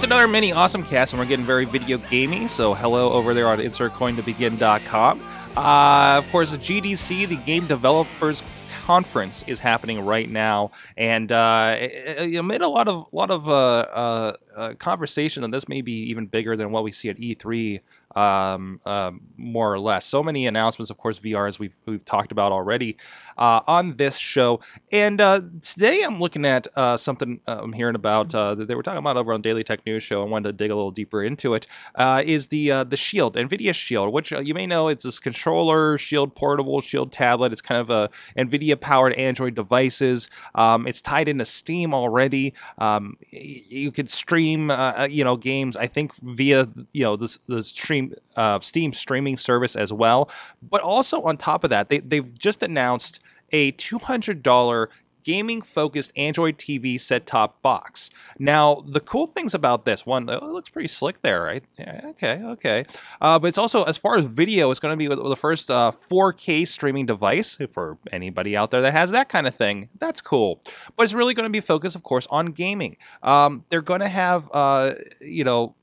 It's another mini AwesomeCast, and we're getting very video gaming. So, hello over there on insertcointobegin.com. Uh, of course, the GDC, the Game Developers Conference, is happening right now, and uh, it, it made a lot of lot of uh, uh, uh, conversation, and this may be even bigger than what we see at E3 um, um, more or less. So many announcements, of course, VR as we've we've talked about already uh, on this show. And uh, today I'm looking at something I'm hearing about that they were talking about over on Daily Tech News Show. I wanted to dig a little deeper into it. Is the the Shield, Nvidia Shield, which you may know it's this controller, Shield portable, Shield tablet. It's kind of a Nvidia powered Android devices. Um, it's tied into Steam already. Um, you could stream, you know, games. I think via you know the the stream uh, Steam streaming service as well. But also on top of that, they they've just announced a two hundred dollar gaming focused Android TV set top box. Now, the cool things about this one, it looks pretty slick there, right? Yeah, okay, okay. Uh, but it's also, as far as video, it's going to be the first uh, 4K streaming device for anybody out there that has that kind of thing. That's cool. But it's really going to be focused, of course, on gaming. Um, they're going to have, uh, you know,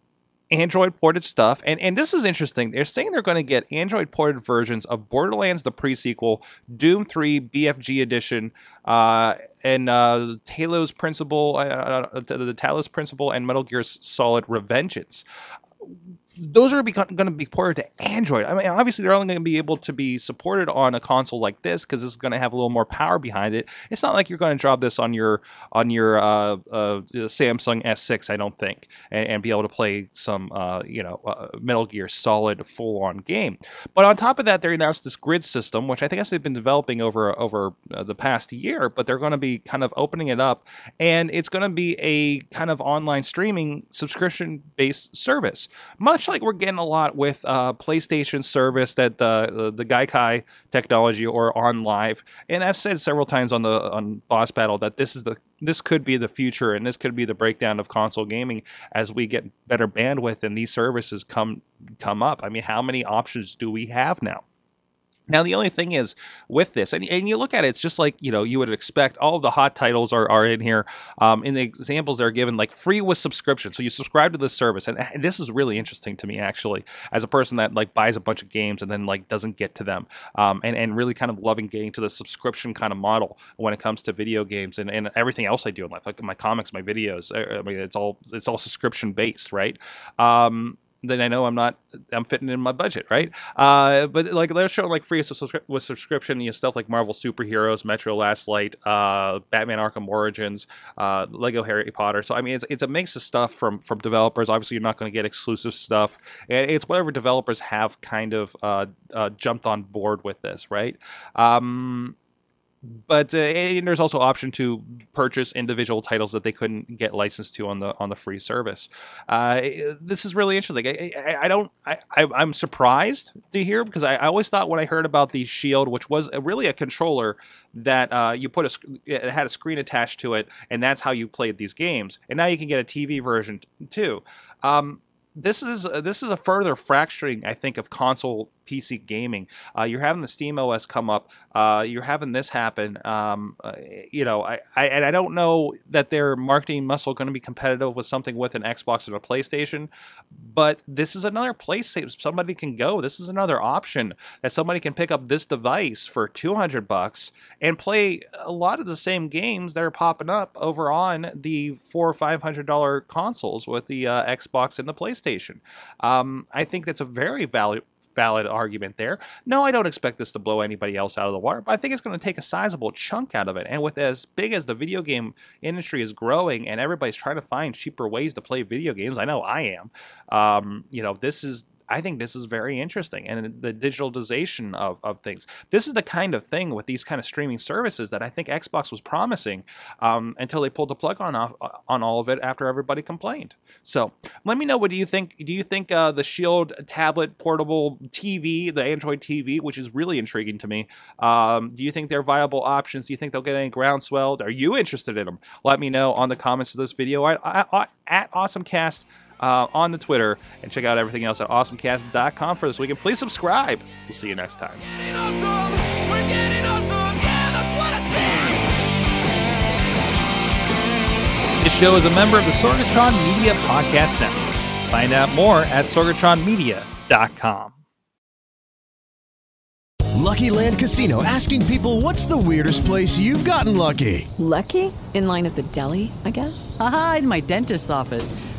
Android ported stuff. And and this is interesting. They're saying they're going to get Android ported versions of Borderlands the prequel, Doom 3 BFG edition, uh, and uh, Talos Principle, uh, uh the Talos Principle, and Metal Gear Solid Revengeance those are going to be ported to Android. I mean, obviously, they're only going to be able to be supported on a console like this because it's going to have a little more power behind it. It's not like you're going to drop this on your on your uh, uh, Samsung S6, I don't think, and, and, be able to play some uh, you know uh, Metal Gear Solid full on game. But on top of that, they announced this grid system, which I think they've been developing over over uh, the past year. But they're going to be kind of opening it up, and it's going to be a kind of online streaming subscription based service, much like we're getting a lot with uh, PlayStation service that the, the the Gaikai technology or OnLive. And I've said several times on the on Boss Battle that this is the this could be the future and this could be the breakdown of console gaming as we get better bandwidth and these services come come up. I mean, how many options do we have now? Now, the only thing is with this, and, and you look at it, it's just like, you know, you would expect all of the hot titles are, are in here. Um, in the examples they're given, like free with subscription. So you subscribe to the service. And, and, this is really interesting to me, actually, as a person that like buys a bunch of games and then like doesn't get to them. Um, and, and really kind of loving getting to the subscription kind of model when it comes to video games and, and everything else I do in life, like my comics, my videos. I mean, it's all, it's all subscription based, right? Um, then I know I'm not I'm fitting in my budget, right? Uh, but like they're showing like free with subscription, you know, stuff like Marvel superheroes, Metro Last Light, uh, Batman Arkham Origins, uh, Lego Harry Potter. So I mean, it's, it's a mix of stuff from from developers. Obviously, you're not going to get exclusive stuff. It's whatever developers have kind of uh, uh, jumped on board with this, right? Um, but uh, and there's also option to purchase individual titles that they couldn't get licensed to on the on the free service. Uh, this is really interesting. I, I, I don't. I, I am surprised to hear because I, I, always thought when I heard about the Shield, which was really a controller that uh, you put a it had a screen attached to it, and that's how you played these games. And now you can get a TV version too. Um, this is uh, this is a further fracturing, I think, of console PC gaming. Uh, you're having the Steam OS come up. Uh, you're having this happen. Um, uh, you know, I, I and I don't know that their marketing muscle going to be competitive with something with an Xbox and a PlayStation, but this is another place somebody can go. This is another option that somebody can pick up this device for 200 bucks and play a lot of the same games that are popping up over on the four or five hundred dollar consoles with the uh, Xbox and the PlayStation. Um, I think that's a very valid valid argument there. No, I don't expect this to blow anybody else out of the water, but I think it's going to take a sizable chunk out of it. And with as big as the video game industry is growing and everybody's trying to find cheaper ways to play video games, I know I am. Um, you know, this is I think this is very interesting. And the digitalization of, of things. This is the kind of thing with these kind of streaming services that I think Xbox was promising um, until they pulled the plug on off, on all of it after everybody complained. So let me know what do you think? Do you think uh, the Shield tablet portable TV, the Android TV, which is really intriguing to me, um, do you think they're viable options? Do you think they'll get any groundswell? Are you interested in them? Let me know on the comments of this video at, at AwesomeCast uh, on the Twitter and check out everything else at awesomecast.com for this week. And please subscribe. We'll see you next time. This show is a member of the Sorgatron Media Podcast Network. Find out more at sorgatronmedia.com. Lucky Land Casino asking people what's the weirdest place you've gotten lucky? Lucky? In line at the deli, I guess? Aha, in my dentist's office.